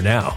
now.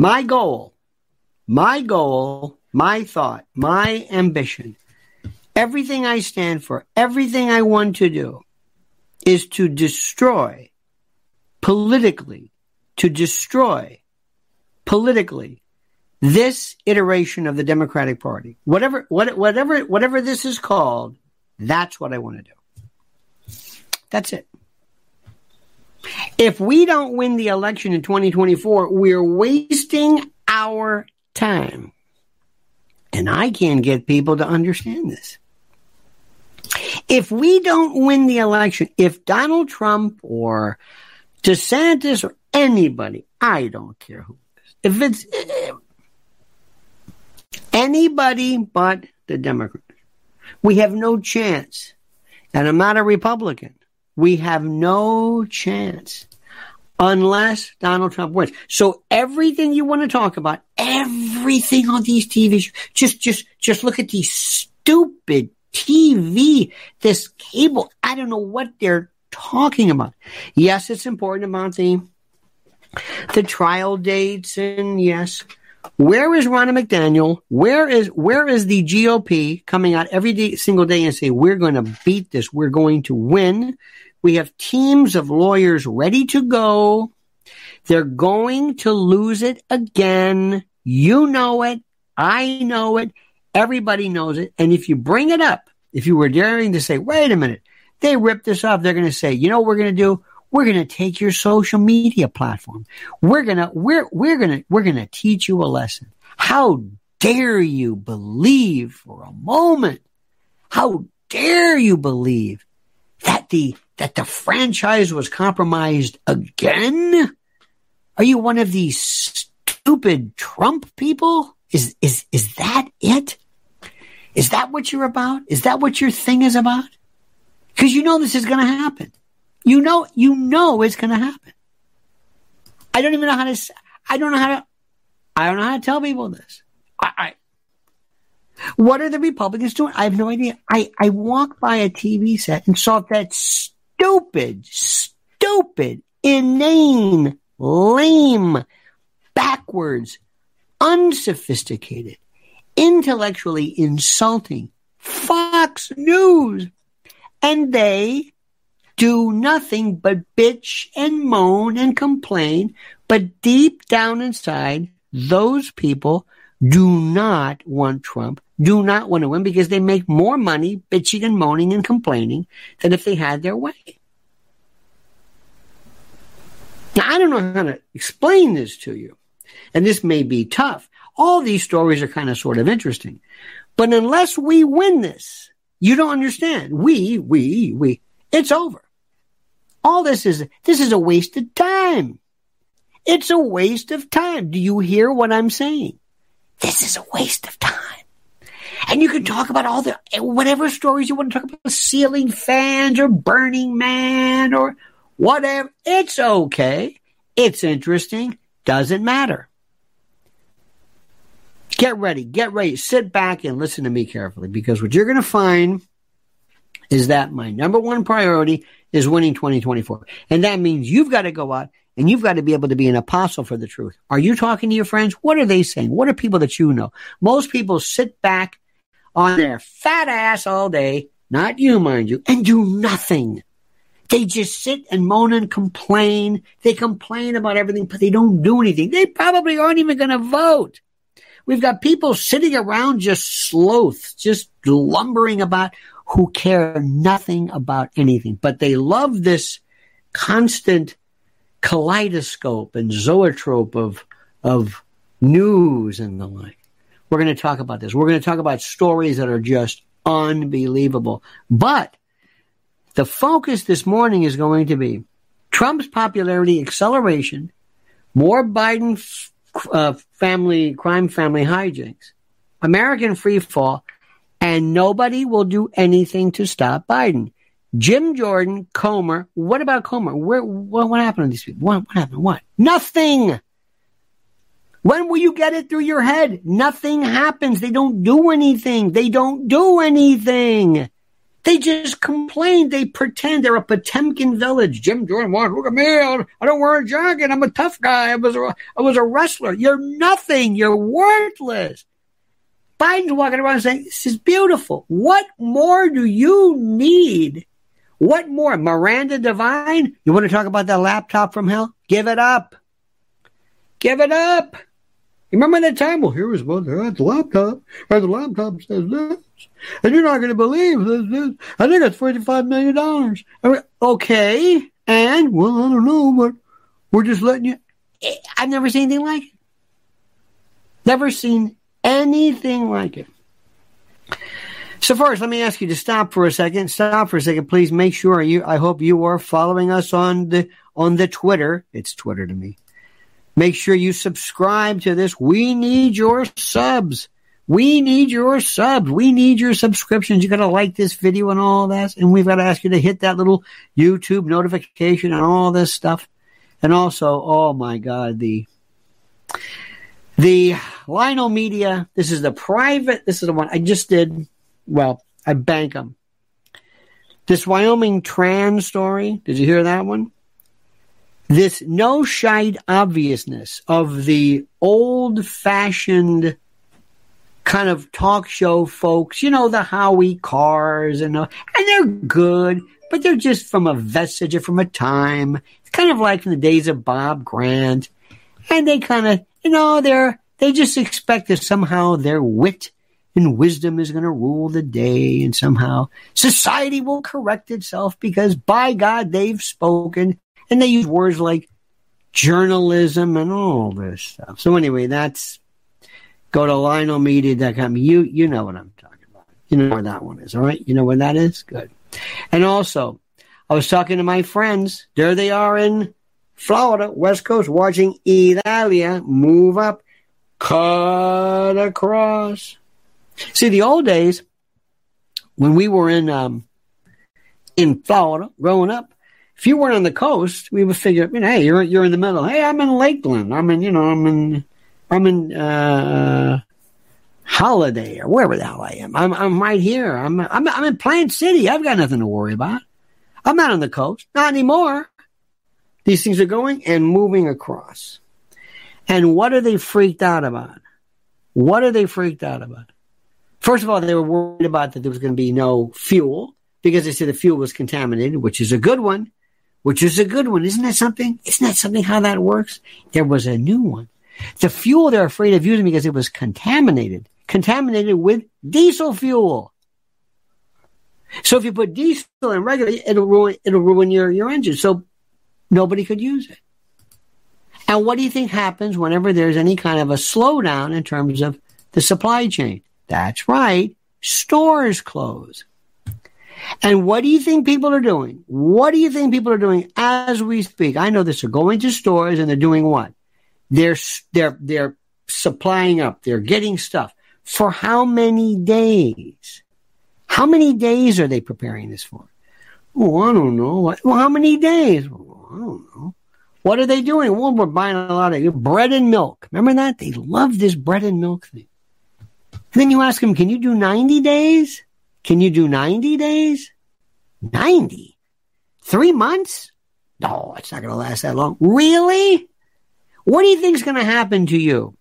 My goal, my goal, my thought, my ambition, everything I stand for, everything I want to do is to destroy politically, to destroy politically this iteration of the Democratic Party. Whatever, whatever, whatever this is called, that's what I want to do. That's it. If we don't win the election in 2024, we're wasting our time. And I can't get people to understand this. If we don't win the election, if Donald Trump or DeSantis or anybody, I don't care who it is, if it's eh, anybody but the Democrats, we have no chance. And I'm not a Republican. We have no chance unless Donald Trump wins. So everything you want to talk about, everything on these TV shows, just, just, just look at these stupid TV, this cable. I don't know what they're talking about. Yes, it's important about the, the trial dates and yes, where is Ronna McDaniel? Where is where is the GOP coming out every day, single day and say we're going to beat this, we're going to win? We have teams of lawyers ready to go. They're going to lose it again. You know it. I know it. Everybody knows it. And if you bring it up, if you were daring to say, wait a minute, they ripped this off, they're going to say, you know what we're going to do? We're going to take your social media platform. We're going to, we're, we're going to, we're going to teach you a lesson. How dare you believe for a moment? How dare you believe that the, that the franchise was compromised again? Are you one of these stupid Trump people? Is, is, is that it? Is that what you're about? Is that what your thing is about? Because you know this is going to happen. You know, you know it's going to happen. I don't even know how to, I don't know how to, I don't know how to tell people this. I, I what are the Republicans doing? I have no idea. I, I walked by a TV set and saw that stupid, stupid, inane, lame, backwards, unsophisticated, intellectually insulting Fox News. And they do nothing but bitch and moan and complain. But deep down inside, those people do not want Trump, do not want to win because they make more money bitching and moaning and complaining than if they had their way. Now, I don't know how to explain this to you, and this may be tough. All these stories are kind of sort of interesting. But unless we win this, you don't understand. We, we, we, it's over. All this is, this is a waste of time. It's a waste of time. Do you hear what I'm saying? This is a waste of time. And you can talk about all the, whatever stories you want to talk about, ceiling fans or Burning Man or whatever. It's okay. It's interesting. Doesn't matter. Get ready. Get ready. Sit back and listen to me carefully because what you're going to find is that my number one priority is winning 2024. And that means you've got to go out and you've got to be able to be an apostle for the truth. Are you talking to your friends? What are they saying? What are people that you know? Most people sit back on their fat ass all day, not you, mind you, and do nothing. They just sit and moan and complain. They complain about everything, but they don't do anything. They probably aren't even going to vote. We've got people sitting around just sloth, just lumbering about who care nothing about anything, but they love this constant kaleidoscope and zoetrope of, of news and the like. We're going to talk about this. We're going to talk about stories that are just unbelievable. But the focus this morning is going to be Trump's popularity acceleration, more Biden uh, family crime family hijinks, American free fall, and nobody will do anything to stop Biden. Jim Jordan, Comer. What about Comer? Where? What, what happened to these people? What, what happened? What? Nothing. When will you get it through your head? Nothing happens. They don't do anything. They don't do anything. They just complain. They pretend they're a Potemkin village. Jim Jordan, look at me. I don't wear a jacket. I'm a tough guy. I was a, I was a wrestler. You're nothing. You're worthless. Biden's walking around saying, this is beautiful. What more do you need? What more? Miranda Devine? You want to talk about that laptop from hell? Give it up. Give it up. Remember that time? Well, here is what the laptop. And the laptop says this. And you're not going to believe this, this. I think it's $45 million. I mean, okay. And, well, I don't know, but we're just letting you. Eh, I've never seen anything like it. Never seen anything like it. So first, let me ask you to stop for a second. Stop for a second, please. Make sure you. I hope you are following us on the on the Twitter. It's Twitter to me. Make sure you subscribe to this. We need your subs. We need your subs. We need your subscriptions. You got to like this video and all that. And we've got to ask you to hit that little YouTube notification and all this stuff. And also, oh my God, the, the Lionel Media. This is the private. This is the one I just did. Well, I bank them. This Wyoming trans story. Did you hear that one? This no shite obviousness of the old fashioned kind of talk show folks, you know, the Howie Carrs and, uh, and they're good, but they're just from a vestige or from a time. It's kind of like in the days of Bob Grant. And they kind of, you know, they're, they just expect that somehow their wit and wisdom is going to rule the day and somehow society will correct itself because by God they've spoken and they use words like journalism and all this stuff. So anyway, that's go to lionelmedia.com. You you know what I'm talking about. You know where that one is, all right? You know where that is? Good. And also, I was talking to my friends. There they are in Florida, West Coast, watching Idalia move up, cut across. See, the old days when we were in um, in Florida growing up, if you weren't on the coast, we would figure, you know, hey, you're you're in the middle. Hey, I'm in Lakeland. I'm in, you know, I'm in I'm in uh, Holiday or wherever the hell I am. I'm I'm right here. I'm I'm I'm in Plant City. I've got nothing to worry about. I'm not on the coast, not anymore. These things are going and moving across. And what are they freaked out about? What are they freaked out about? First of all, they were worried about that there was going to be no fuel because they said the fuel was contaminated, which is a good one, which is a good one. Isn't that something? Isn't that something how that works? There was a new one. The fuel they're afraid of using because it was contaminated, contaminated with diesel fuel. So if you put diesel in regular, it'll ruin, it'll ruin your, your engine. So nobody could use it. And what do you think happens whenever there's any kind of a slowdown in terms of the supply chain? That's right. Stores close. And what do you think people are doing? What do you think people are doing as we speak? I know this. They're going to stores and they're doing what? They're, they're, they're supplying up. They're getting stuff. For how many days? How many days are they preparing this for? Oh, I don't know. Well, how many days? I don't know. What are they doing? Well, we're buying a lot of bread and milk. Remember that? They love this bread and milk thing. And then you ask them, can you do 90 days? Can you do 90 days? 90? Three months? No, it's not going to last that long. Really? What do you think is going to happen to you?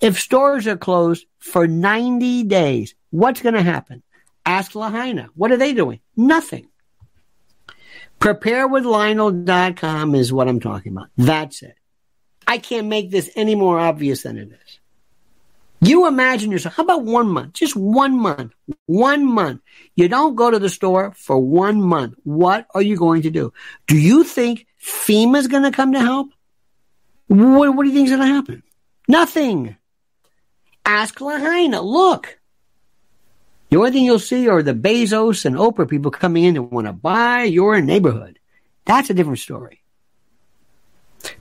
If stores are closed for 90 days, what's going to happen? Ask Lahaina. What are they doing? Nothing. Preparewithlionel.com is what I'm talking about. That's it. I can't make this any more obvious than it is. You imagine yourself, how about one month? Just one month. One month. You don't go to the store for one month. What are you going to do? Do you think FEMA's going to come to help? What, what do you think is going to happen? Nothing. Ask Lahaina. Look. The only thing you'll see are the Bezos and Oprah people coming in and want to buy your neighborhood. That's a different story.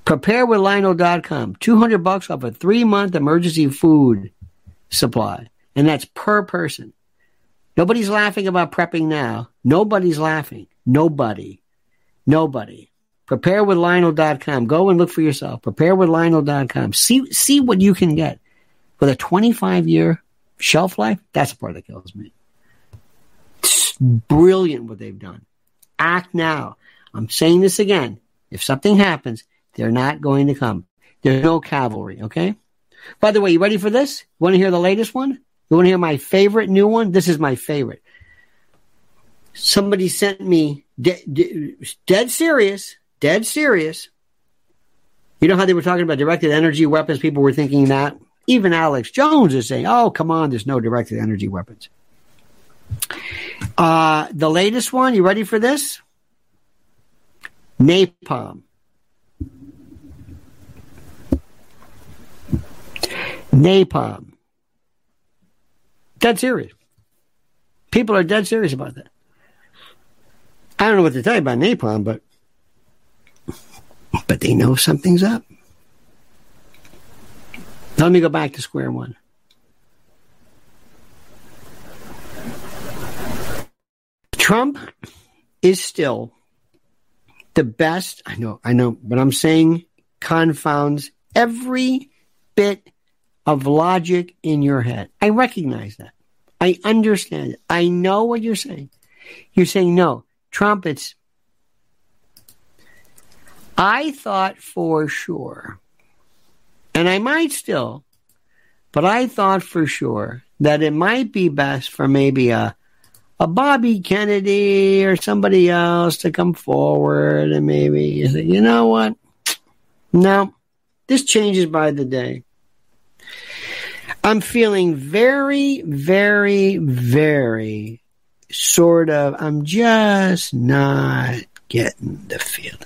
PrepareWithLionel.com. 200 bucks off a three month emergency food supply. And that's per person. Nobody's laughing about prepping now. Nobody's laughing. Nobody. Nobody. PrepareWithLionel.com. Go and look for yourself. PrepareWithLionel.com. See, see what you can get. With a 25 year shelf life, that's the part that kills me. It's brilliant what they've done. Act now. I'm saying this again. If something happens, they're not going to come. There's no cavalry, okay? By the way, you ready for this? You want to hear the latest one? You want to hear my favorite new one? This is my favorite. Somebody sent me de- de- dead serious, dead serious. You know how they were talking about directed energy weapons? People were thinking that. Even Alex Jones is saying, oh, come on, there's no directed energy weapons. Uh, the latest one, you ready for this? Napalm. napalm. Dead serious. People are dead serious about that. I don't know what to tell you about napalm, but but they know something's up. Let me go back to square one. Trump is still the best. I know, I know, but I'm saying confounds every bit of logic in your head. I recognize that. I understand it. I know what you're saying. You're saying, no, Trump, it's. I thought for sure, and I might still, but I thought for sure that it might be best for maybe a a Bobby Kennedy or somebody else to come forward and maybe you say, you know what? No, this changes by the day. I'm feeling very, very, very sort of, I'm just not getting the feeling.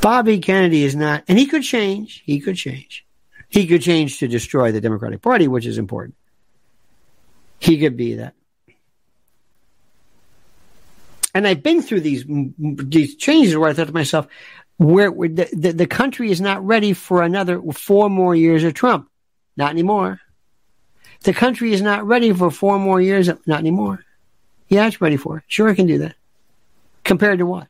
Bobby Kennedy is not, and he could change. He could change. He could change to destroy the Democratic Party, which is important. He could be that. And I've been through these these changes where I thought to myself, where, where the, the, the country is not ready for another four more years of Trump. Not anymore. The country is not ready for four more years. Not anymore. Yeah, it's ready for it. Sure, I can do that. Compared to what?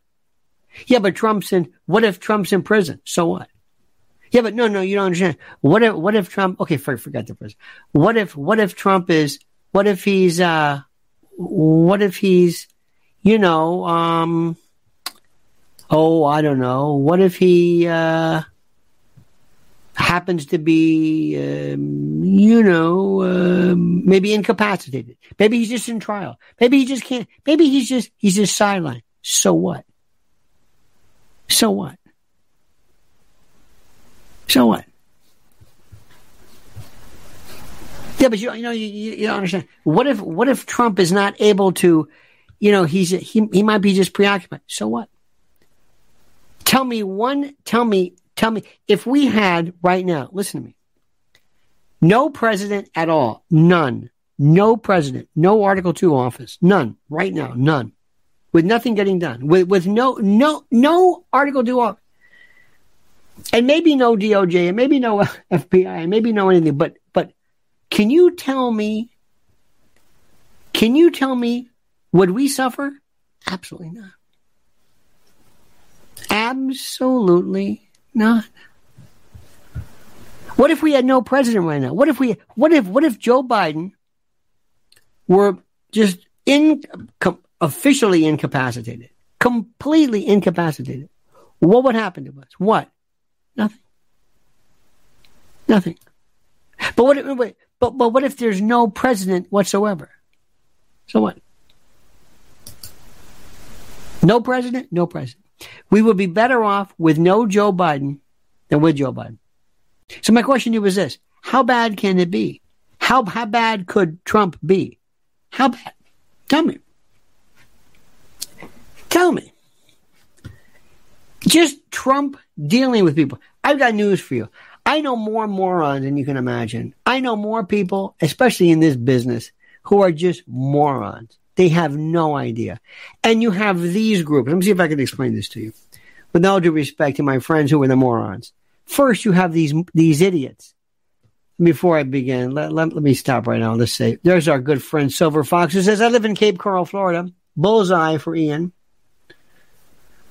Yeah, but Trump's in. What if Trump's in prison? So what? Yeah, but no, no, you don't understand. What if, what if Trump, okay, for, forget the prison. What if, what if Trump is, what if he's, uh, what if he's, you know, um, oh, I don't know. What if he, uh, happens to be, um, you know, uh, maybe incapacitated. Maybe he's just in trial. Maybe he just can't, maybe he's just, he's just sidelined. So what? So what? So what? Yeah, but you, you know, you, you don't understand. What if, what if Trump is not able to, you know, he's, he, he might be just preoccupied. So what? Tell me one, tell me, tell me, if we had right now, listen to me, no president at all, none, no president, no Article 2 office, none, right now, none, with nothing getting done, with, with no, no, no Article 2 office and maybe no DOJ, and maybe no FBI, and maybe no anything. But but can you tell me? Can you tell me? Would we suffer? Absolutely not. Absolutely not. What if we had no president right now? What if we? What if? What if Joe Biden were just in com, officially incapacitated, completely incapacitated? What would happen to us? What? Nothing. Nothing. But what? If, but but what if there's no president whatsoever? So what? No president, no president. We would be better off with no Joe Biden than with Joe Biden. So my question to you is this: How bad can it be? How how bad could Trump be? How bad? Tell me. Tell me. Just Trump dealing with people. I've got news for you. I know more morons than you can imagine. I know more people, especially in this business, who are just morons. They have no idea. And you have these groups. Let me see if I can explain this to you. With all due respect to my friends who are the morons. First, you have these, these idiots. Before I begin, let, let, let me stop right now. Let's say, there's our good friend Silver Fox who says, I live in Cape Coral, Florida. Bullseye for Ian.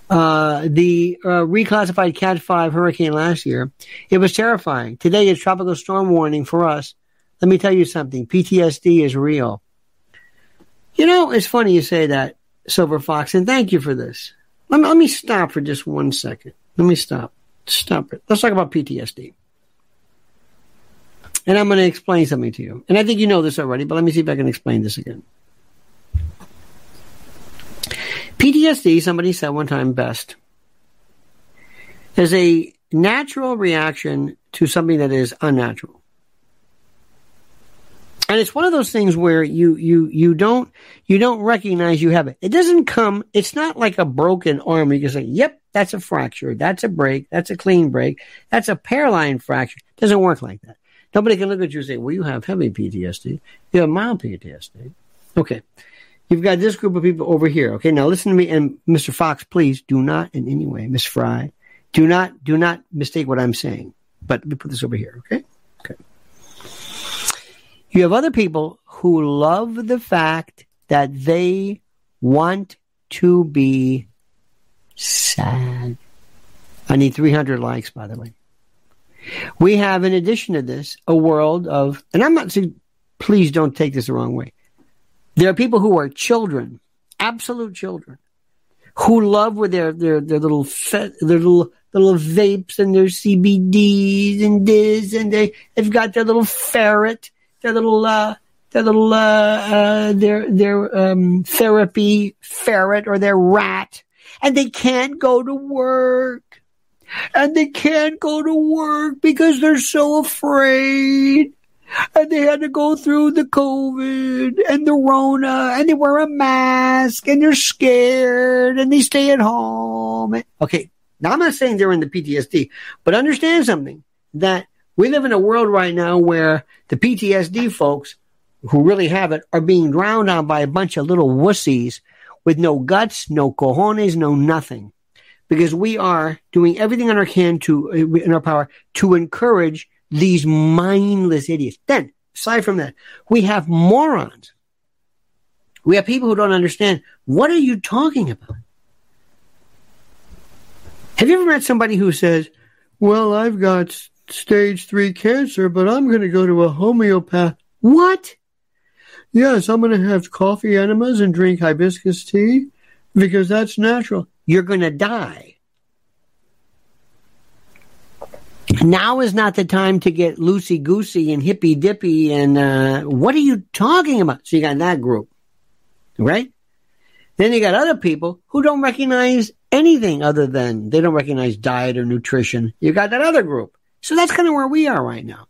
Uh, the uh, reclassified Cat 5 hurricane last year, it was terrifying. Today, it's tropical storm warning for us. Let me tell you something PTSD is real. You know, it's funny you say that, Silver Fox, and thank you for this. Let me, let me stop for just one second. Let me stop. Stop it. Let's talk about PTSD. And I'm going to explain something to you. And I think you know this already, but let me see if I can explain this again. PTSD, somebody said one time best, is a natural reaction to something that is unnatural. And it's one of those things where you, you, you don't, you don't recognize you have it. It doesn't come, it's not like a broken arm. You can say, yep, that's a fracture. That's a break. That's a clean break. That's a hairline fracture. It doesn't work like that. Nobody can look at you and say, well, you have heavy PTSD. You have mild PTSD. Okay. You've got this group of people over here. Okay, now listen to me, and Mr. Fox, please do not in any way, Miss Fry, do not do not mistake what I'm saying. But let me put this over here. Okay, okay. You have other people who love the fact that they want to be sad. I need 300 likes, by the way. We have, in addition to this, a world of, and I'm not saying, please don't take this the wrong way. There are people who are children, absolute children, who love with their their their little fe- their little little vapes and their CBDs and this and they they've got their little ferret, their little uh their little uh, uh their their um therapy ferret or their rat, and they can't go to work, and they can't go to work because they're so afraid and they had to go through the COVID and the Rona and they wear a mask and they're scared and they stay at home. Okay. Now I'm not saying they're in the PTSD, but understand something that we live in a world right now where the PTSD folks who really have it are being drowned out by a bunch of little wussies with no guts, no cojones, no nothing. Because we are doing everything in our can to, in our power to encourage these mindless idiots. Then, aside from that, we have morons. We have people who don't understand what are you talking about? Have you ever met somebody who says, Well, I've got stage three cancer, but I'm going to go to a homeopath? What? Yes, I'm going to have coffee enemas and drink hibiscus tea because that's natural. You're going to die. Now is not the time to get loosey goosey and hippy dippy and uh, what are you talking about? So you got that group, right? Then you got other people who don't recognize anything other than they don't recognize diet or nutrition. You got that other group. So that's kind of where we are right now.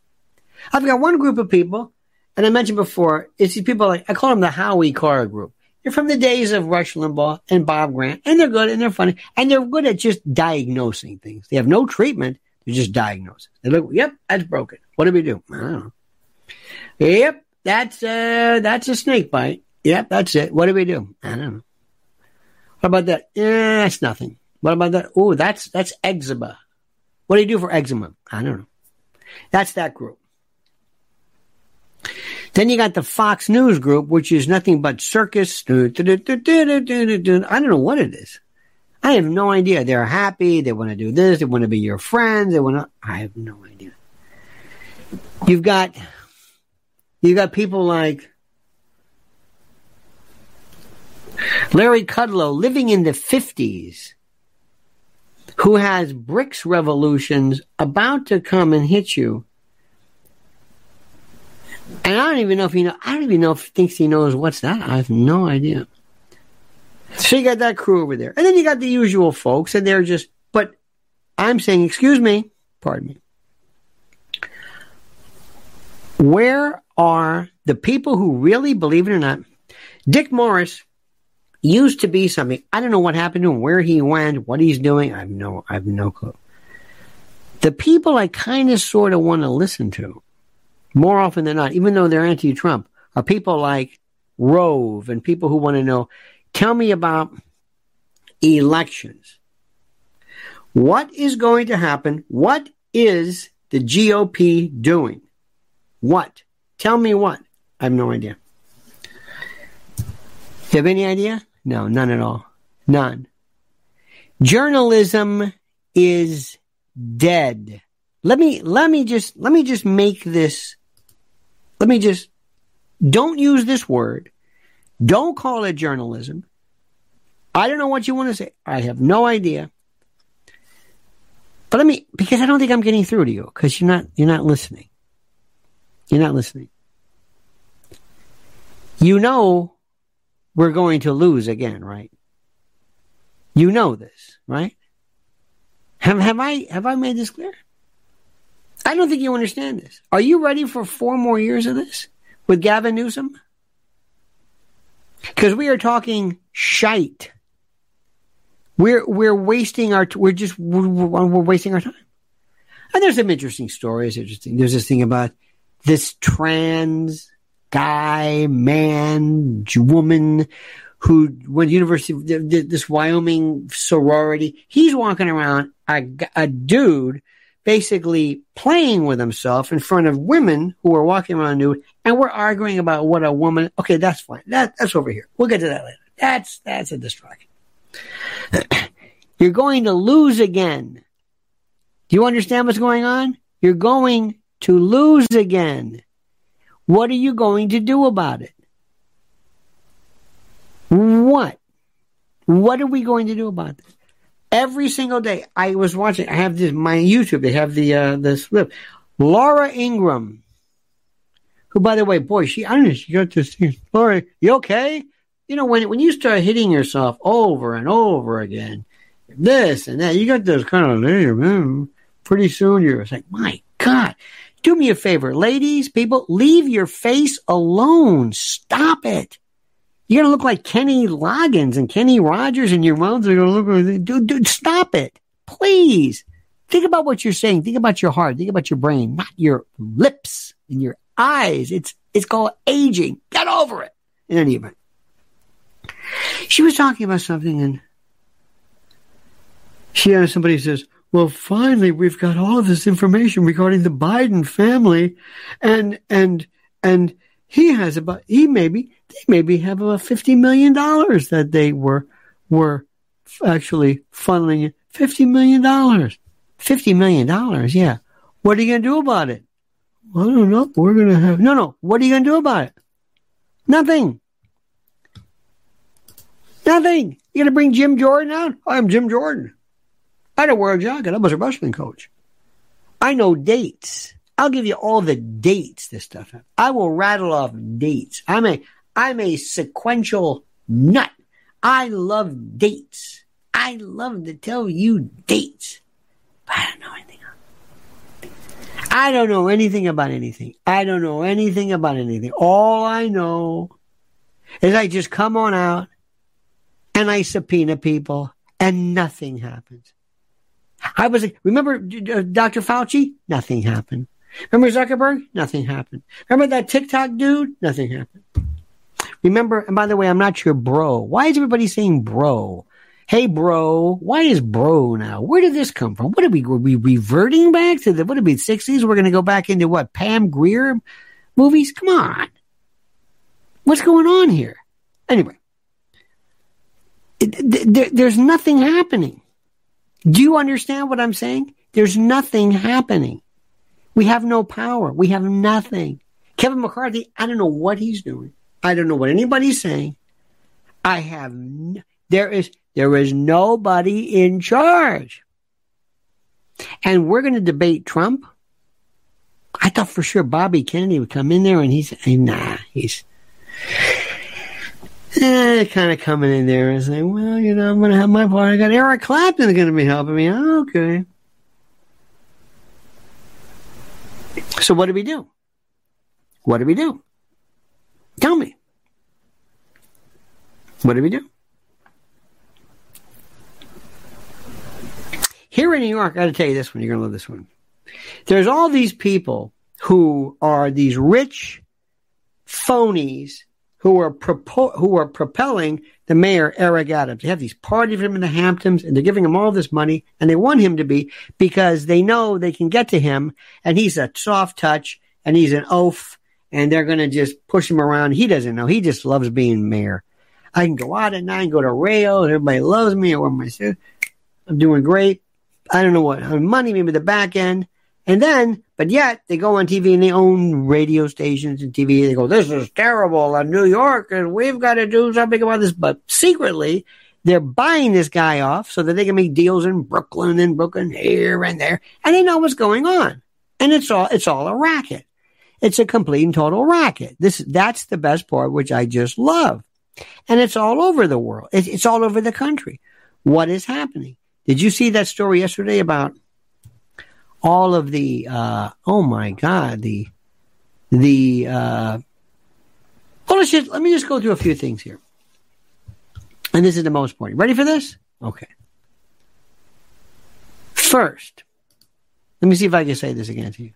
I've got one group of people, and I mentioned before, it's these people like I call them the Howie Carr group. They're from the days of Rush Limbaugh and Bob Grant, and they're good and they're funny, and they're good at just diagnosing things. They have no treatment they're just diagnose it. They look, yep, that's broken. What do we do? I don't know. Yep, that's uh, that's a snake bite. Yep, that's it. What do we do? I don't know. What about that? Yeah, that's nothing. What about that? Oh, that's that's eczema. What do you do for eczema? I don't know. That's that group. Then you got the Fox News group, which is nothing but circus. I don't know what it is. I have no idea. They're happy. They want to do this. They want to be your friends. They want to. I have no idea. You've got, you've got people like Larry Kudlow living in the fifties, who has BRICS revolutions about to come and hit you. And I don't even know if he know. I don't even know if he thinks he knows what's that. I have no idea. So you got that crew over there. And then you got the usual folks, and they're just, but I'm saying, excuse me, pardon me. Where are the people who really, believe it or not, Dick Morris used to be something. I don't know what happened to him, where he went, what he's doing. I have no, I have no clue. The people I kind of sort of want to listen to, more often than not, even though they're anti-Trump, are people like Rove and people who want to know Tell me about elections. What is going to happen? What is the GOP doing? What? Tell me what. I have no idea. You have any idea? No, none at all. None. Journalism is dead. Let me let me just let me just make this let me just don't use this word. Don't call it journalism. I don't know what you want to say. I have no idea. But let me, because I don't think I'm getting through to you because you're not, you're not listening. You're not listening. You know we're going to lose again, right? You know this, right? Have, have I, have I made this clear? I don't think you understand this. Are you ready for four more years of this with Gavin Newsom? Because we are talking shite. We're we're wasting our we're just we're, we're wasting our time. And there's some interesting stories. Interesting. There's this thing about this trans guy, man, woman who went to university, this Wyoming sorority. He's walking around a, a dude basically playing with himself in front of women who are walking around nude, and we're arguing about what a woman. Okay, that's fine. That that's over here. We'll get to that later. That's that's a distraction. You're going to lose again. Do you understand what's going on? You're going to lose again. What are you going to do about it? What? What are we going to do about this? Every single day, I was watching. I have this my YouTube. They have the uh, the slip. Laura Ingraham, who, by the way, boy, she I don't know. She got this thing. Laura, you okay? You know when when you start hitting yourself over and over again, this and that, you got this kind of man. Pretty soon, you're like, my God. Do me a favor, ladies, people, leave your face alone. Stop it. You're going to look like Kenny Loggins and Kenny Rogers, and your mouths are going to look like, dude, dude, stop it. Please. Think about what you're saying. Think about your heart. Think about your brain, not your lips and your eyes. It's, it's called aging. Get over it. In any event. She was talking about something and she had somebody says, well, finally, we've got all of this information regarding the Biden family and, and, and he has about, he maybe, they maybe have about $50 million that they were, were actually funneling $50 million. $50 million. Yeah. What are you going to do about it? I don't know. We're going to have, no, no. What are you going to do about it? Nothing. Nothing. You going to bring Jim Jordan out? I'm Jim Jordan. I don't wear a jacket. I was a wrestling coach. I know dates. I'll give you all the dates this stuff. I will rattle off dates. I'm a I'm a sequential nut. I love dates. I love to tell you dates. But I don't know anything. I don't know anything about anything. I don't know anything about anything. All I know is I just come on out and I subpoena people and nothing happens. I was, like, remember uh, Dr. Fauci? Nothing happened. Remember Zuckerberg? Nothing happened. Remember that TikTok dude? Nothing happened. Remember, and by the way, I'm not your bro. Why is everybody saying bro? Hey, bro. Why is bro now? Where did this come from? What are we, were we reverting back to the, what did we, 60s? We're going to go back into what, Pam Grier movies? Come on. What's going on here? Anyway, it, there, there's nothing happening. Do you understand what I'm saying? There's nothing happening. We have no power. We have nothing. Kevin McCarthy, I don't know what he's doing. I don't know what anybody's saying. I have there is there is nobody in charge. And we're going to debate Trump. I thought for sure Bobby Kennedy would come in there and he's nah, he's eh, kind of coming in there and saying, well, you know, I'm going to have my part. I got Eric Clapton going to be helping me. Okay. So what do we do? What do we do? Tell me. What do we do? Here in New York, I got to tell you this one. You're going to love this one. There's all these people who are these rich phonies who are propo- who are propelling the mayor Eric Adams. They have these parties for him in the Hamptons, and they're giving him all this money, and they want him to be because they know they can get to him, and he's a soft touch, and he's an oaf, and they're going to just push him around. He doesn't know. He just loves being mayor. I can go out at night, go to Rayo, and everybody loves me. I wear my suit. I'm doing great. I don't know what money, maybe the back end. And then, but yet they go on TV and they own radio stations and TV. They go, this is terrible in New York and we've got to do something about this. But secretly, they're buying this guy off so that they can make deals in Brooklyn and Brooklyn here and there. And they know what's going on. And it's all, it's all a racket. It's a complete and total racket. This, that's the best part, which I just love. And it's all over the world. It's, it's all over the country. What is happening? Did you see that story yesterday about all of the uh, oh my god the the uh, let's just let me just go through a few things here. And this is the most important. Ready for this? Okay. First let me see if i can say this again to you.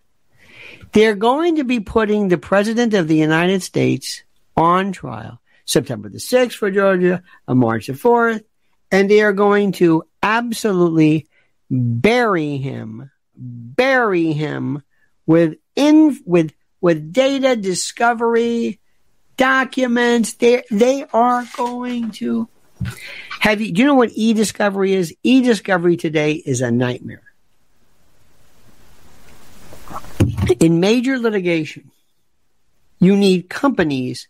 They're going to be putting the president of the united states on trial september the 6th for georgia on march the 4th and they are going to absolutely bury him bury him with in with with data discovery documents. They they are going to have you. Do you know what e-discovery is? E-discovery today is a nightmare. In major litigation, you need companies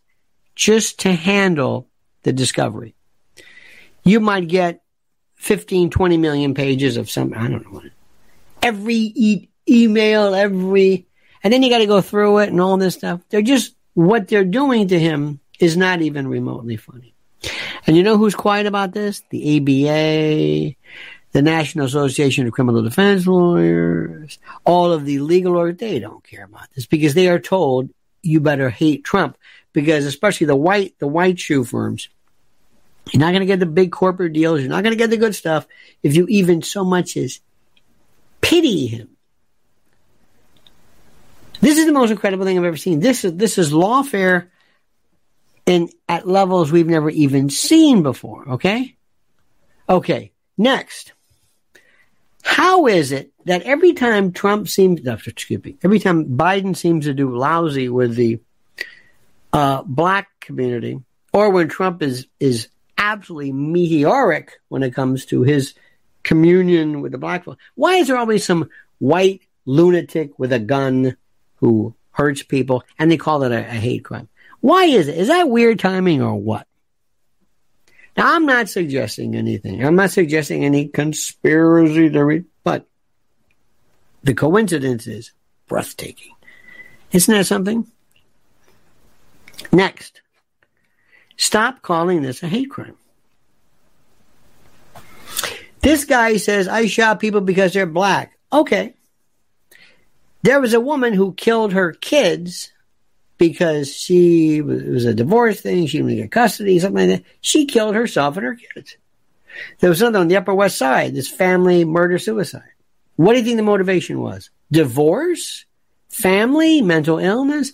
just to handle the discovery. You might get 15, 20 million pages of some, I don't know what, every e- email, every, and then you got to go through it and all this stuff. They're just, what they're doing to him is not even remotely funny. And you know who's quiet about this? The ABA, the National Association of Criminal Defense Lawyers, all of the legal lawyers, they don't care about this because they are told you better hate Trump because especially the white, the white shoe firms, you're not going to get the big corporate deals. You're not going to get the good stuff if you even so much as pity him. This is the most incredible thing I've ever seen. This is this is lawfare in at levels we've never even seen before. Okay, okay. Next, how is it that every time Trump seems, no, excuse me, every time Biden seems to do lousy with the uh, black community, or when Trump is is absolutely meteoric when it comes to his communion with the black folks, why is there always some white lunatic with a gun who hurts people and they call it a, a hate crime? Why is it? Is that weird timing or what? Now, I'm not suggesting anything. I'm not suggesting any conspiracy theory, but the coincidence is breathtaking. Isn't that something? Next, stop calling this a hate crime. This guy says, I shot people because they're black. Okay. There was a woman who killed her kids because she was a divorce thing. She didn't get custody, something like that. She killed herself and her kids. There was another on the Upper West Side, this family murder suicide. What do you think the motivation was? Divorce? Family? Mental illness?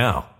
now.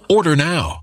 Order now.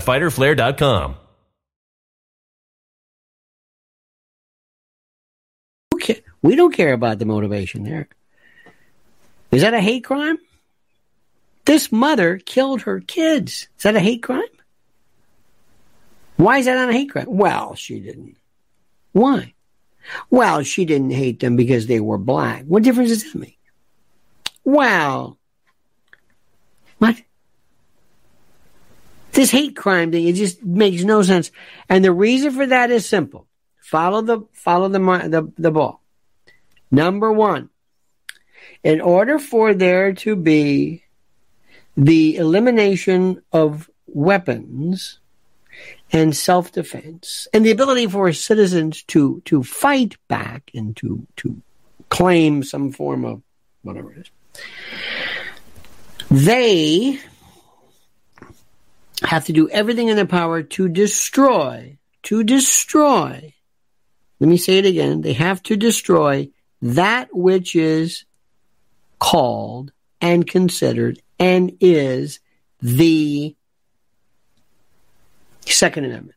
www.fighterflare.com. We don't care about the motivation there. Is that a hate crime? This mother killed her kids. Is that a hate crime? Why is that not a hate crime? Well, she didn't. Why? Well, she didn't hate them because they were black. What difference does that make? Well, what? This hate crime thing, it just makes no sense. And the reason for that is simple. Follow the, follow the, the, the ball. Number one, in order for there to be the elimination of weapons and self-defense and the ability for citizens to to fight back and to to claim some form of whatever it is they have to do everything in their power to destroy to destroy let me say it again they have to destroy that which is called and considered and is the Second Amendment.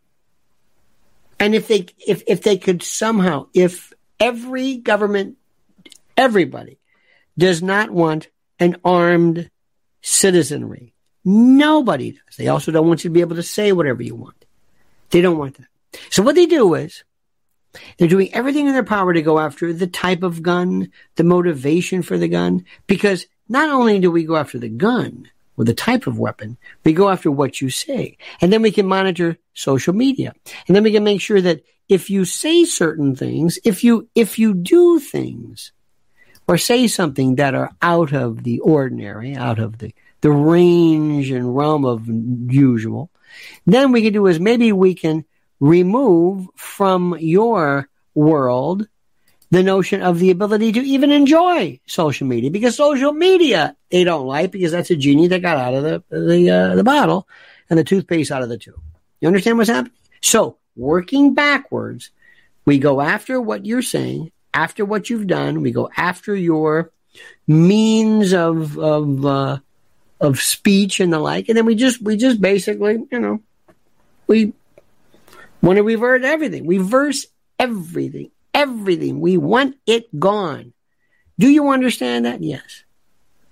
And if they if if they could somehow if every government everybody does not want an armed citizenry. Nobody does. They also don't want you to be able to say whatever you want. They don't want that. So what they do is they're doing everything in their power to go after the type of gun, the motivation for the gun, because not only do we go after the gun or the type of weapon, we go after what you say. And then we can monitor social media. And then we can make sure that if you say certain things, if you, if you do things or say something that are out of the ordinary, out of the, the range and realm of usual, then we can do is maybe we can remove from your world the notion of the ability to even enjoy social media because social media they don't like because that's a genie that got out of the the uh, the bottle and the toothpaste out of the tube. You understand what's happening? So working backwards, we go after what you're saying, after what you've done. We go after your means of of uh, of speech and the like, and then we just we just basically you know we want to revert everything. We Reverse everything. Everything. We want it gone. Do you understand that? Yes.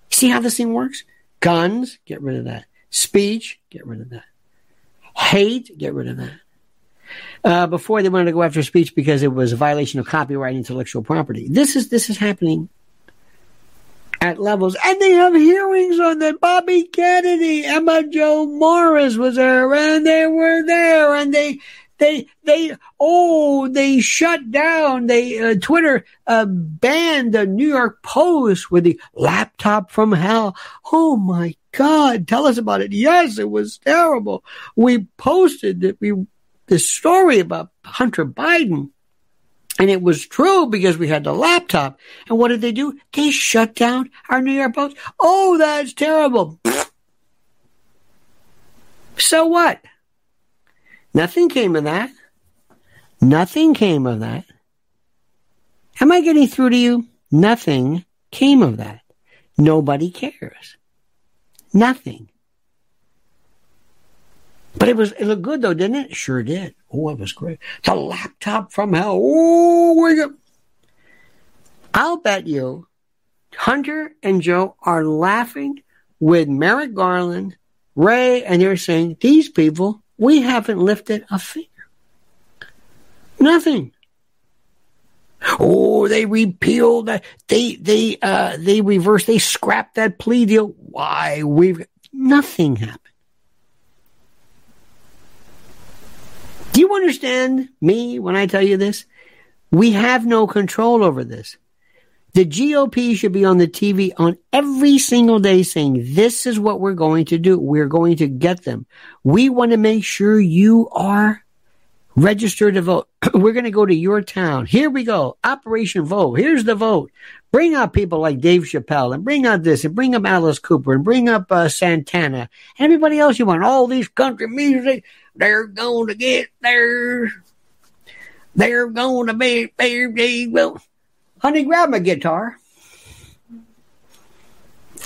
See how this thing works? Guns, get rid of that. Speech, get rid of that. Hate, get rid of that. Uh, before they wanted to go after speech because it was a violation of copyright intellectual property. This is this is happening at levels, and they have hearings on that. Bobby Kennedy, Emma Jo Morris was there, and they were there, and they they they oh they shut down they uh, Twitter uh, banned the New York Post with the laptop from hell. Oh my God! Tell us about it. Yes, it was terrible. We posted that we the story about Hunter Biden. And it was true because we had the laptop. And what did they do? They shut down our New York Post. Oh, that's terrible. So what? Nothing came of that. Nothing came of that. Am I getting through to you? Nothing came of that. Nobody cares. Nothing. But it was it looked good though, didn't it? Sure did. Oh, it was great. The laptop from hell. Oh, we got. I'll bet you, Hunter and Joe are laughing with Merrick Garland, Ray, and they're saying these people we haven't lifted a finger. Nothing. Oh, they repealed that. They they uh they reversed. They scrapped that plea deal. Why we've nothing happened. Do you understand me when I tell you this? We have no control over this. The GOP should be on the TV on every single day saying, this is what we're going to do. We're going to get them. We want to make sure you are registered to vote. we're going to go to your town. Here we go. Operation Vote. Here's the vote. Bring out people like Dave Chappelle and bring out this and bring up Alice Cooper and bring up uh, Santana and everybody else you want. All these country music, they're going to get there. They're going to be, they will. Honey, grab my guitar.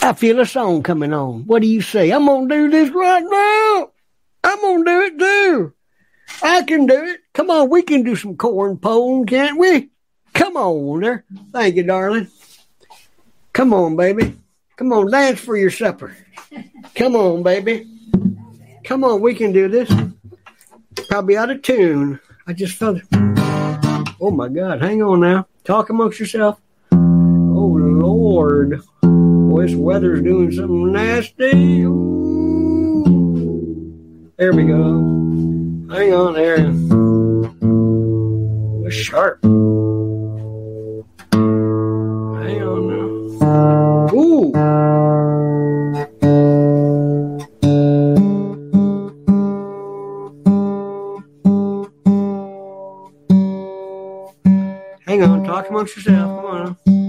I feel a song coming on. What do you say? I'm going to do this right now. I'm going to do it too. I can do it. Come on, we can do some corn pone, can't we? Come on there. Thank you, darling. Come on, baby. Come on, dance for your supper. Come on, baby. Come on, we can do this. Probably out of tune. I just felt it. Oh my God, hang on now. Talk amongst yourself. Oh Lord. Boy, this weather's doing something nasty. Ooh. There we go. Hang on there. It's sharp. Hang on now. Ooh. Hang on, talk amongst yourself. Come on.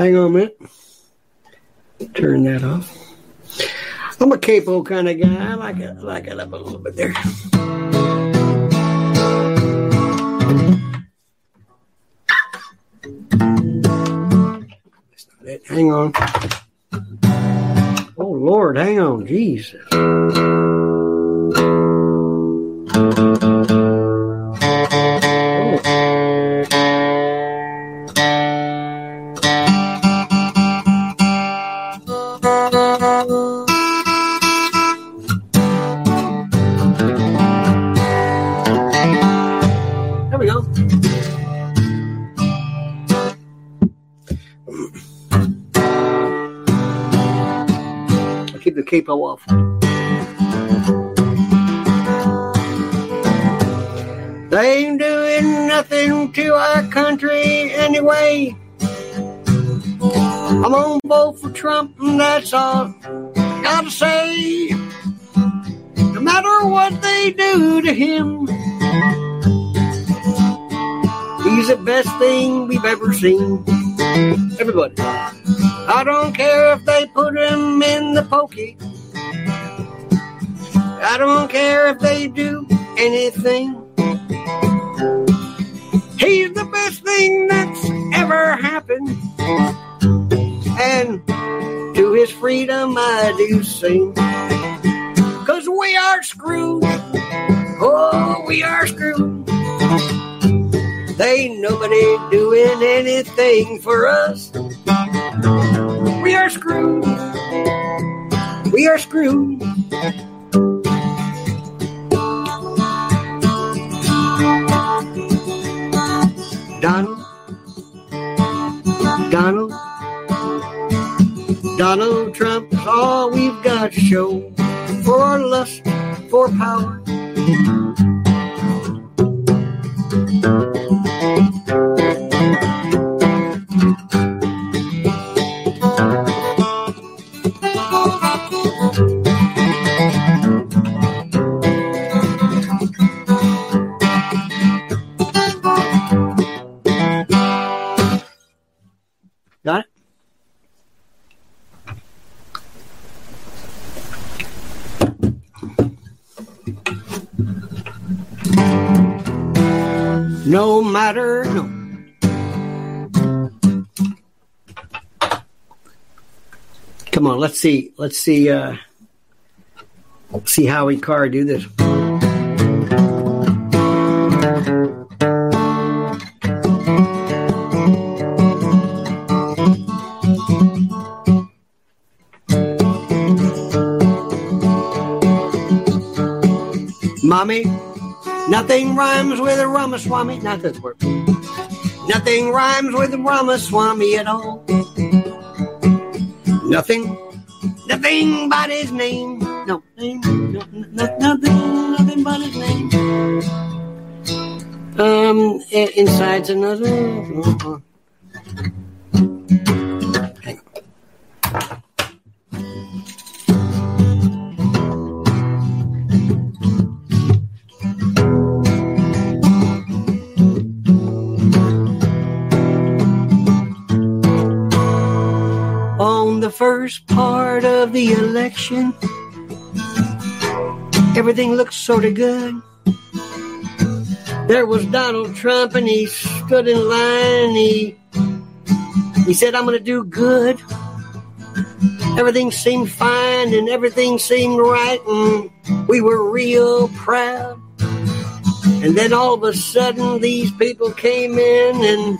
Hang on a minute. Turn that off. I'm a capo kind of guy. I like it, I like it up a little bit there. That's not it. Hang on. Oh Lord, hang on, Jesus. Capo off. They ain't doing nothing to our country anyway. I'm gonna vote for Trump, and that's all. Gotta say, no matter what they do to him, he's the best thing we've ever seen. Everybody. I don't care if they put him in the pokey. I don't care if they do anything. He's the best thing that's ever happened. And to his freedom I do sing. Cause we are screwed. Oh, we are screwed. They nobody doing anything for us. We are screwed. We are screwed. Donald. Donald. Donald Trump is all we've got to show for lust for power. Matter, no. Come on, let's see. Let's see. Uh, see Howie Carr do this. Rhymes with a Ramaswamy. Not this. Nothing rhymes with a Ramaswamy at all. Nothing, nothing but his name. No, name, no, no, nothing, nothing but his name. Um, inside's another. The first part of the election. Everything looked sort of good. There was Donald Trump, and he stood in line. he he said, "I'm going to do good." Everything seemed fine, and everything seemed right, and we were real proud. And then all of a sudden, these people came in, and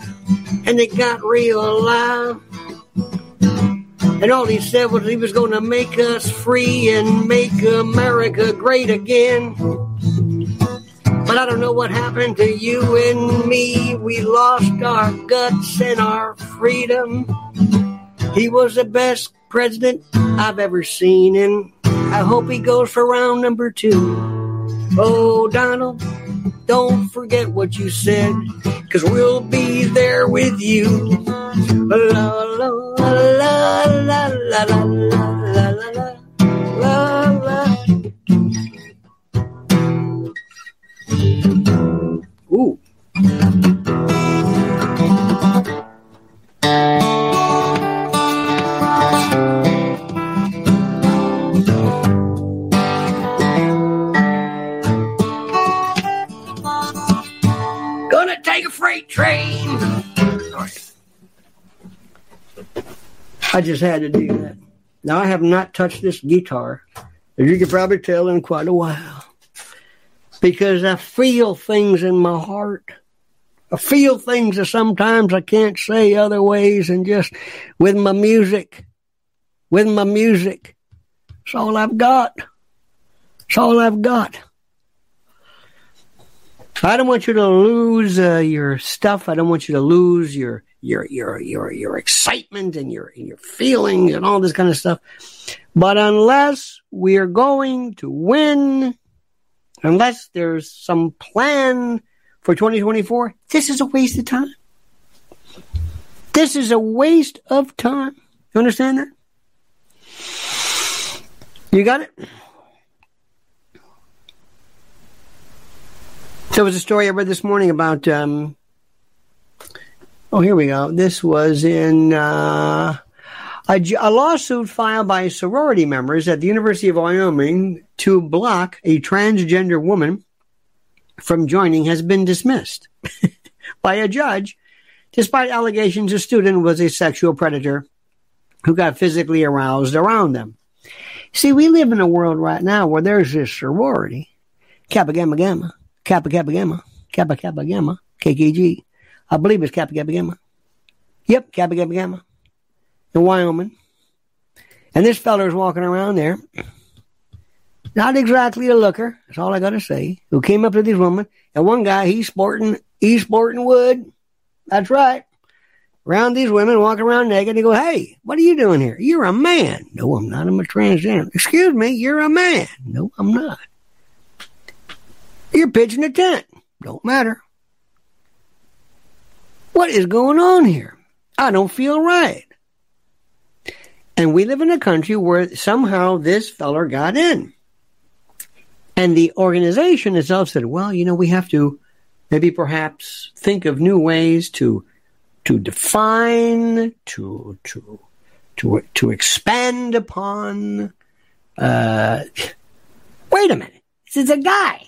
and it got real loud. And all he said was he was going to make us free and make America great again. But I don't know what happened to you and me. We lost our guts and our freedom. He was the best president I've ever seen, and I hope he goes for round number two. Oh, Donald, don't forget what you said, cause we'll be there with you. Ooh. Gonna take a freight train I just had to do that. Now, I have not touched this guitar, as you can probably tell, in quite a while. Because I feel things in my heart. I feel things that sometimes I can't say other ways and just with my music. With my music. It's all I've got. It's all I've got. I don't want you to lose uh, your stuff. I don't want you to lose your your your your your excitement and your and your feelings and all this kind of stuff. But unless we are going to win, unless there's some plan for 2024, this is a waste of time. This is a waste of time. You understand that? You got it? There was a story I read this morning about. Um, oh, here we go. This was in uh, a, a, lawsuit filed by sorority members at the University of Wyoming to block a transgender woman from joining has been dismissed by a judge, despite allegations a student was a sexual predator who got physically aroused around them. See, we live in a world right now where there's this sorority, Kappa Gamma Gamma Kappa Kappa Gamma, Kappa Kappa Gamma, KKG. I believe it's Kappa Kappa Gamma. Yep, Kappa Kappa Gamma in Wyoming. And this fella is walking around there. Not exactly a looker, that's all I gotta say, who came up to these women. And one guy, he's sporting, he's sporting wood. That's right. Around these women, walking around naked. They go, hey, what are you doing here? You're a man. No, I'm not. I'm a transgender. Excuse me, you're a man. No, I'm not. You're pitching a tent. Don't matter. What is going on here? I don't feel right. And we live in a country where somehow this feller got in. And the organization itself said, well, you know, we have to maybe perhaps think of new ways to to define, to to to to expand upon. Uh, wait a minute, this is a guy.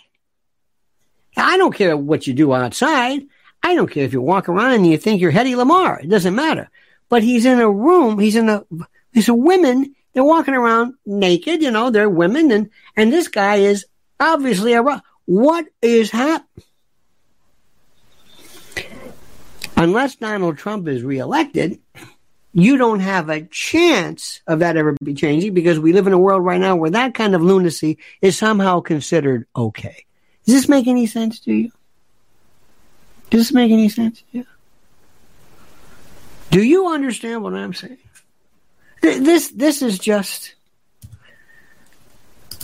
I don't care what you do outside. I don't care if you walk around and you think you're Hedy Lamarr. It doesn't matter. But he's in a room. He's in a. There's a women. They're walking around naked. You know, they're women, and and this guy is obviously a. What is happening? Unless Donald Trump is reelected, you don't have a chance of that ever be changing because we live in a world right now where that kind of lunacy is somehow considered okay. Does this make any sense to you? Does this make any sense you? Do you understand what I'm saying? This this is just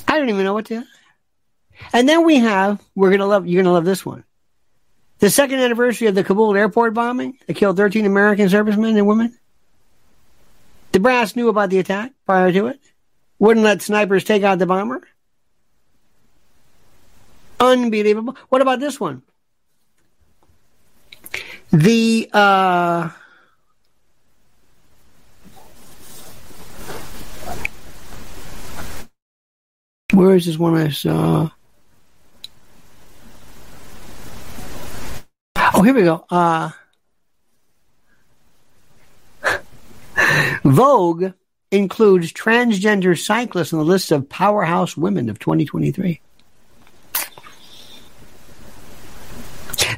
I don't even know what to. And then we have we're gonna love you're gonna love this one. The second anniversary of the Kabul airport bombing that killed 13 American servicemen and women. The brass knew about the attack prior to it. Wouldn't let snipers take out the bomber. Unbelievable. What about this one? The uh, where is this one I saw? Oh, here we go. Uh, Vogue includes transgender cyclists on the list of powerhouse women of 2023.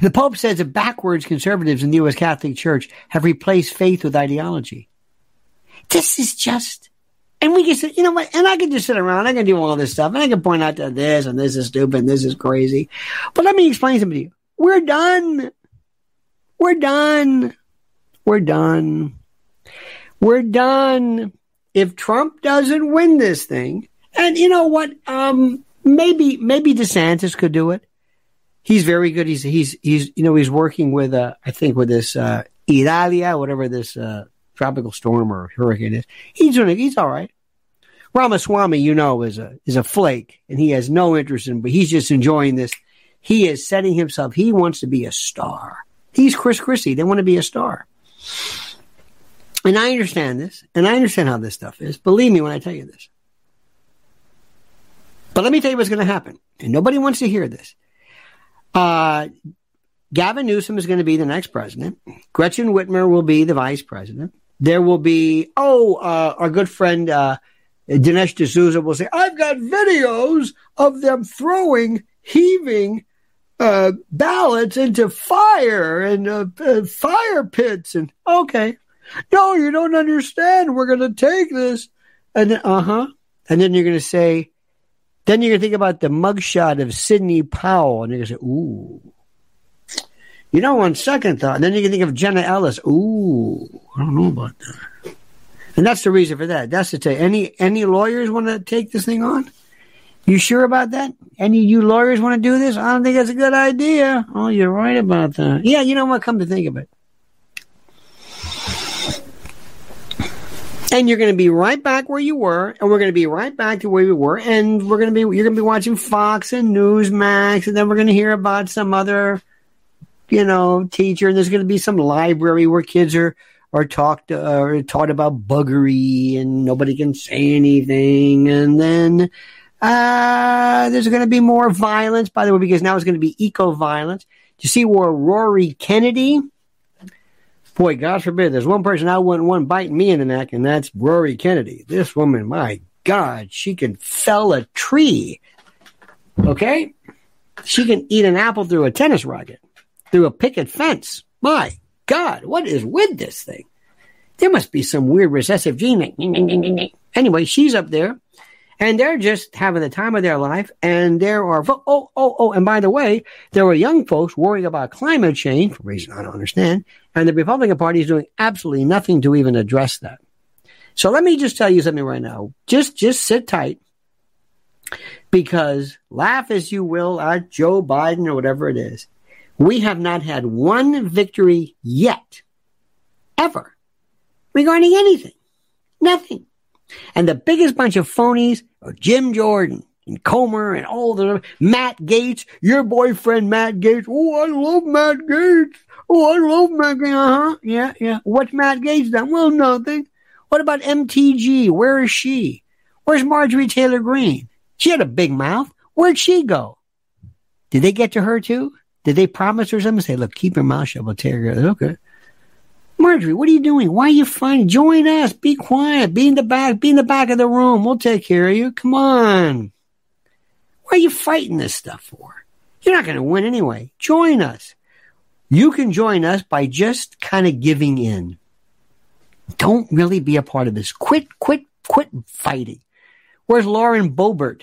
The Pope says that backwards conservatives in the U.S. Catholic Church have replaced faith with ideology. This is just, and we can say, you know what, and I can just sit around, I can do all this stuff, and I can point out that this and this is stupid, and this is crazy. But let me explain something to you. We're done. We're done. We're done. We're done. If Trump doesn't win this thing, and you know what? Um, maybe maybe DeSantis could do it. He's very good. He's he's he's you know he's working with uh I think with this uh Idalia, whatever this uh tropical storm or hurricane is. He's doing. He's all right. Ramaswamy, you know, is a is a flake, and he has no interest in. But he's just enjoying this. He is setting himself. He wants to be a star. He's Chris Christie. They want to be a star. And I understand this, and I understand how this stuff is. Believe me when I tell you this. But let me tell you what's going to happen. And nobody wants to hear this. Uh, Gavin Newsom is going to be the next president. Gretchen Whitmer will be the vice president. There will be, oh, uh, our good friend uh, Dinesh D'Souza will say, I've got videos of them throwing, heaving uh, ballots into fire and uh, uh, fire pits. And okay, no, you don't understand. We're going to take this. And uh huh. And then you're going to say, then you're going to think about the mugshot of Sidney Powell. And you're going to say, ooh. You know, on second thought, and then you can think of Jenna Ellis. Ooh, I don't know about that. And that's the reason for that. That's to you, any any lawyers want to take this thing on? You sure about that? Any you lawyers want to do this? I don't think that's a good idea. Oh, you're right about that. Yeah, you know what? Come to think of it. And you're going to be right back where you were, and we're going to be right back to where we were, and we're going to be you're going to be watching Fox and Newsmax, and then we're going to hear about some other, you know, teacher, and there's going to be some library where kids are are talked uh, taught about buggery, and nobody can say anything, and then uh, there's going to be more violence, by the way, because now it's going to be eco violence. Do you see where Rory Kennedy? Boy, God forbid, there's one person I wouldn't want biting me in the neck, and that's Rory Kennedy. This woman, my God, she can fell a tree. Okay? She can eat an apple through a tennis racket, through a picket fence. My God, what is with this thing? There must be some weird recessive gene. Anyway, she's up there and they're just having the time of their life. And there are, oh, oh, oh, and by the way, there were young folks worrying about climate change for reasons I don't understand. And the Republican Party is doing absolutely nothing to even address that. So let me just tell you something right now. Just, just sit tight because laugh as you will at Joe Biden or whatever it is. We have not had one victory yet, ever, regarding anything. Nothing. And the biggest bunch of phonies are Jim Jordan and Comer and all the Matt Gaetz, your boyfriend Matt Gaetz. Oh, I love Matt Gaetz. Oh, I love Matt Gaetz. Uh huh. Yeah, yeah. What's Matt Gaetz done? Well, nothing. What about MTG? Where is she? Where's Marjorie Taylor Greene? She had a big mouth. Where'd she go? Did they get to her too? Did they promise her something? Say, look, keep your mouth shut. We'll tear. Okay. Marjorie, what are you doing? Why are you fighting? Join us. Be quiet. Be in the back. Be in the back of the room. We'll take care of you. Come on. Why are you fighting this stuff for? You're not going to win anyway. Join us. You can join us by just kind of giving in. Don't really be a part of this. Quit, quit, quit fighting. Where's Lauren Boebert?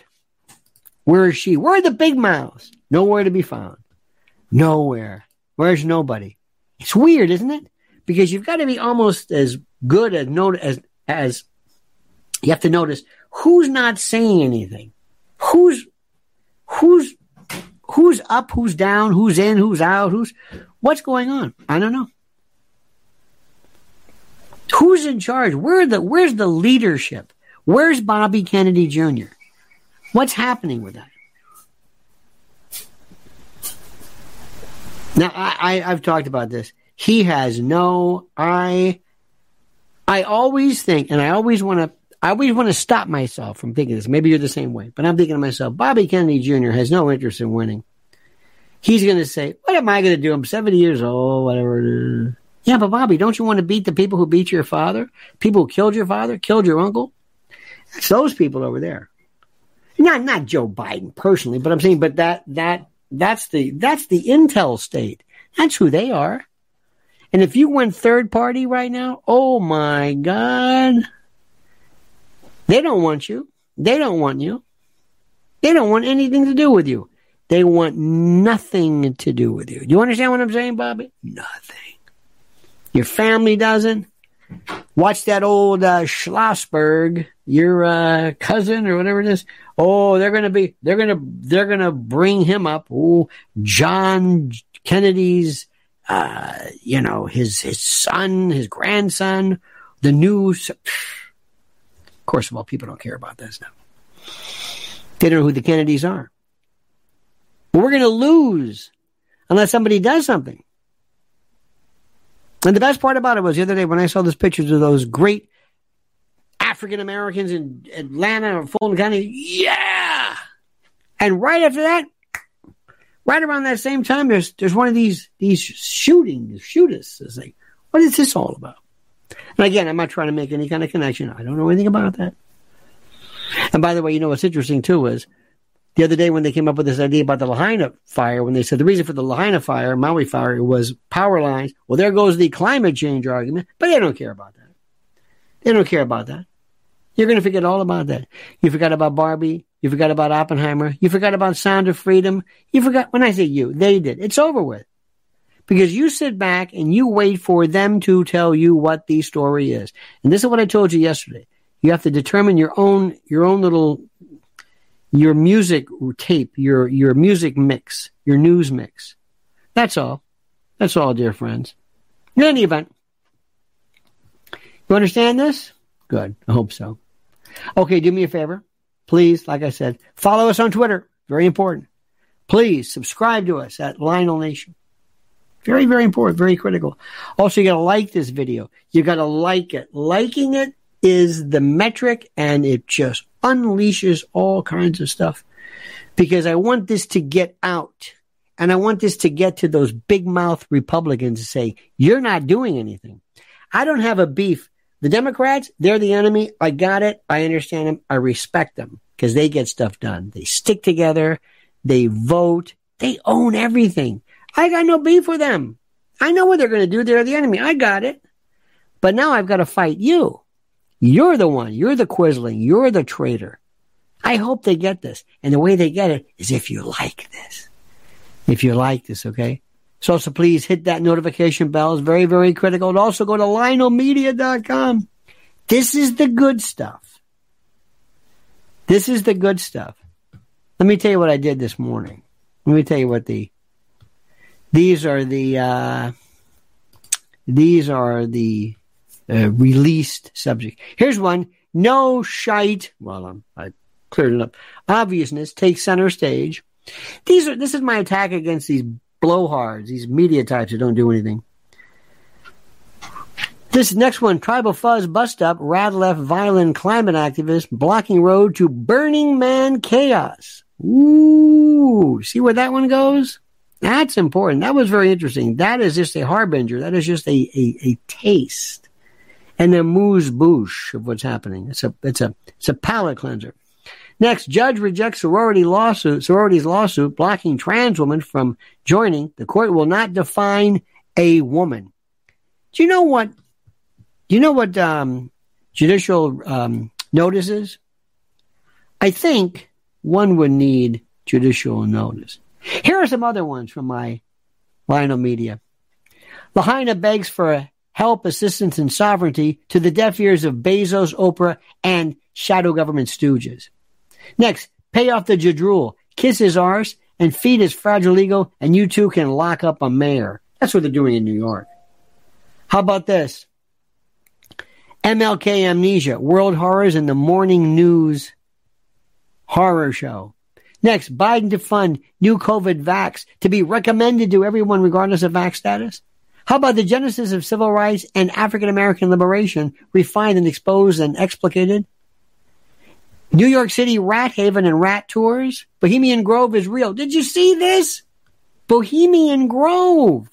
Where is she? Where are the big mouths? Nowhere to be found. Nowhere. Where's nobody? It's weird, isn't it? Because you've got to be almost as good as known as as You have to notice who's not saying anything. Who's who's who's up, who's down, who's in, who's out, who's what's going on? I don't know. Who's in charge? Where the where's the leadership? Where's Bobby Kennedy Jr.? What's happening with that? Now I, I I've talked about this. He has no I I always think and I always want to I always want to stop myself from thinking this. Maybe you're the same way, but I'm thinking to myself, Bobby Kennedy Jr. has no interest in winning. He's going to say, what am I going to do? I'm 70 years old, whatever. Yeah, but Bobby, don't you want to beat the people who beat your father? People who killed your father, killed your uncle? It's those people over there. Not, not Joe Biden personally, but I'm saying, but that, that, that's the, that's the intel state. That's who they are. And if you went third party right now, oh my God. They don't want you. They don't want you. They don't want anything to do with you. They want nothing to do with you. Do you understand what I'm saying, Bobby? Nothing. Your family doesn't. Watch that old uh, Schlossberg, your uh, cousin or whatever it is. Oh, they're gonna be, they're gonna, they're gonna bring him up. Oh, John Kennedy's, uh, you know, his his son, his grandson, the new Of course of all, people don't care about this now. They don't know who the Kennedys are. But we're going to lose unless somebody does something. And the best part about it was the other day when I saw those pictures of those great African Americans in Atlanta or Fulton County. Yeah. And right after that, right around that same time, there's there's one of these these shootings, shooters. It's like, what is this all about? And again, I'm not trying to make any kind of connection. I don't know anything about that. And by the way, you know what's interesting too is the other day when they came up with this idea about the Lahaina fire, when they said the reason for the Lahaina fire, Maui fire, was power lines. Well, there goes the climate change argument, but they don't care about that. They don't care about that. You're going to forget all about that. You forgot about Barbie. You forgot about Oppenheimer. You forgot about Sound of Freedom. You forgot, when I say you, they did. It's over with because you sit back and you wait for them to tell you what the story is. And this is what I told you yesterday. You have to determine your own your own little your music tape, your your music mix, your news mix. That's all. That's all, dear friends. In any event, you understand this? Good. I hope so. Okay, do me a favor. Please, like I said, follow us on Twitter. Very important. Please subscribe to us at Lionel Nation. Very, very important, very critical. Also, you got to like this video. You got to like it. Liking it is the metric and it just unleashes all kinds of stuff because I want this to get out and I want this to get to those big mouth Republicans to say, you're not doing anything. I don't have a beef. The Democrats, they're the enemy. I got it. I understand them. I respect them because they get stuff done. They stick together. They vote. They own everything. I got no beef with them. I know what they're going to do. They're the enemy. I got it. But now I've got to fight you. You're the one. You're the quisling. You're the traitor. I hope they get this. And the way they get it is if you like this. If you like this, okay? So also please hit that notification bell. It's very, very critical. And also go to lionelmedia.com. This is the good stuff. This is the good stuff. Let me tell you what I did this morning. Let me tell you what the these are the uh, these are the uh, released subject. Here's one: no shite. Well, I'm, I cleared it up. Obviousness takes center stage. These are this is my attack against these blowhards, these media types that don't do anything. This next one, Tribal Fuzz bust up, rat left violent climate activist blocking road to Burning Man chaos. Ooh, see where that one goes? That's important. That was very interesting. That is just a harbinger. That is just a, a, a taste and a moose bouche of what's happening. It's a, it's a, it's a palate cleanser. Next, judge rejects sorority lawsuit, sorority's lawsuit blocking trans women from joining. The court will not define a woman. Do you know what? Do you know what um, judicial um, notice is? I think one would need judicial notice. Here are some other ones from my Lionel Media. Lahaina begs for help, assistance, and sovereignty to the deaf ears of Bezos, Oprah, and shadow government stooges. Next, pay off the Jadrul, kiss his arse, and feed his fragile ego, and you too can lock up a mayor. That's what they're doing in New York. How about this? MLK Amnesia, World Horrors, and the Morning News Horror Show. Next, Biden to fund new COVID vax to be recommended to everyone regardless of vax status. How about the genesis of civil rights and African American liberation refined and exposed and explicated? New York City rat haven and rat tours. Bohemian Grove is real. Did you see this? Bohemian Grove.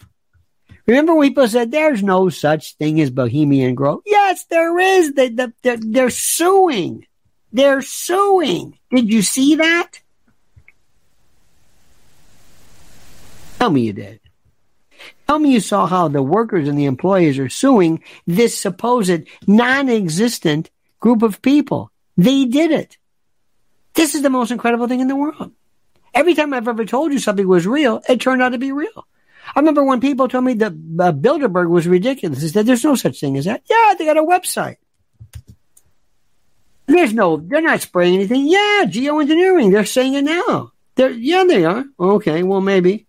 Remember when said there's no such thing as Bohemian Grove? Yes, there is. They, they, they're, they're suing. They're suing. Did you see that? Tell me you did. Tell me you saw how the workers and the employees are suing this supposed non-existent group of people. They did it. This is the most incredible thing in the world. Every time I've ever told you something was real, it turned out to be real. I remember when people told me that uh, Bilderberg was ridiculous. They said, there's no such thing as that. Yeah, they got a website. There's no, they're not spraying anything. Yeah, geoengineering. They're saying it now. They're, yeah, they are. Okay, well, maybe.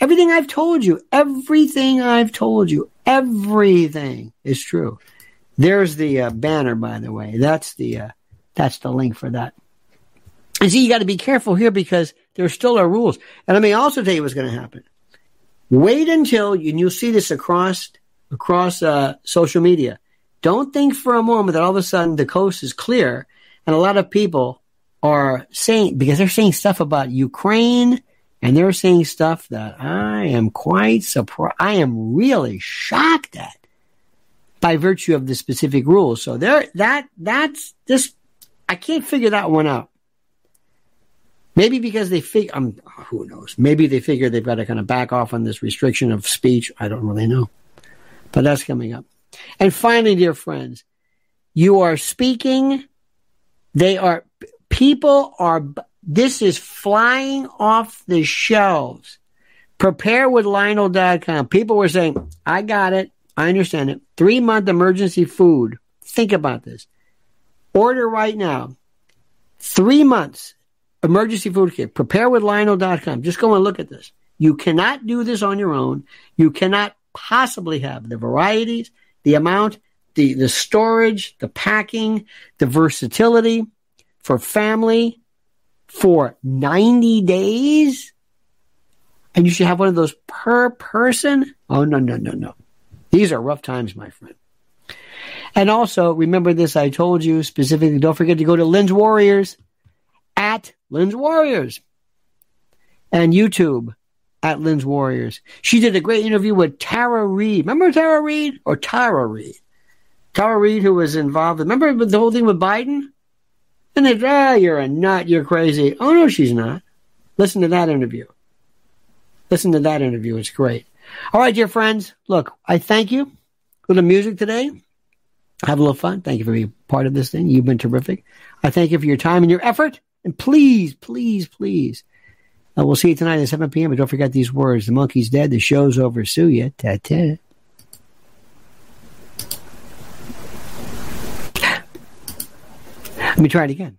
Everything I've told you, everything I've told you, everything is true. There's the uh, banner, by the way. That's the, uh, that's the link for that. And see, you got to be careful here because there still are rules. And let me also tell you what's going to happen. Wait until you, and you'll see this across across uh, social media. Don't think for a moment that all of a sudden the coast is clear, and a lot of people are saying because they're saying stuff about Ukraine, and they're saying stuff that I am quite surprised. I am really shocked at by virtue of the specific rules. So there, that that's this. I can't figure that one out. Maybe because they figure, um, who knows? Maybe they figure they've got to kind of back off on this restriction of speech. I don't really know. But that's coming up. And finally, dear friends, you are speaking. They are, people are, this is flying off the shelves. Prepare with Lionel.com. People were saying, I got it. I understand it. Three month emergency food. Think about this. Order right now. Three months emergency food kit. Prepare with Lionel.com. Just go and look at this. You cannot do this on your own. You cannot possibly have the varieties, the amount, the, the storage, the packing, the versatility for family for 90 days. And you should have one of those per person. Oh, no, no, no, no. These are rough times, my friend. And also, remember this I told you specifically. Don't forget to go to Lynn's Warriors at Lynn's Warriors and YouTube at Lynn's Warriors. She did a great interview with Tara Reade. Remember Tara Reid or Tara Reid? Tara Reade, who was involved. Remember the whole thing with Biden? And they, ah, you're a nut, you're crazy. Oh no, she's not. Listen to that interview. Listen to that interview. It's great. All right, dear friends. Look, I thank you for the music today. Have a little fun. Thank you for being part of this thing. You've been terrific. I thank you for your time and your effort. And please, please, please, uh, we'll see you tonight at 7 p.m. But don't forget these words. The monkey's dead. The show's over. Sue ya. Ta-ta. Let me try it again.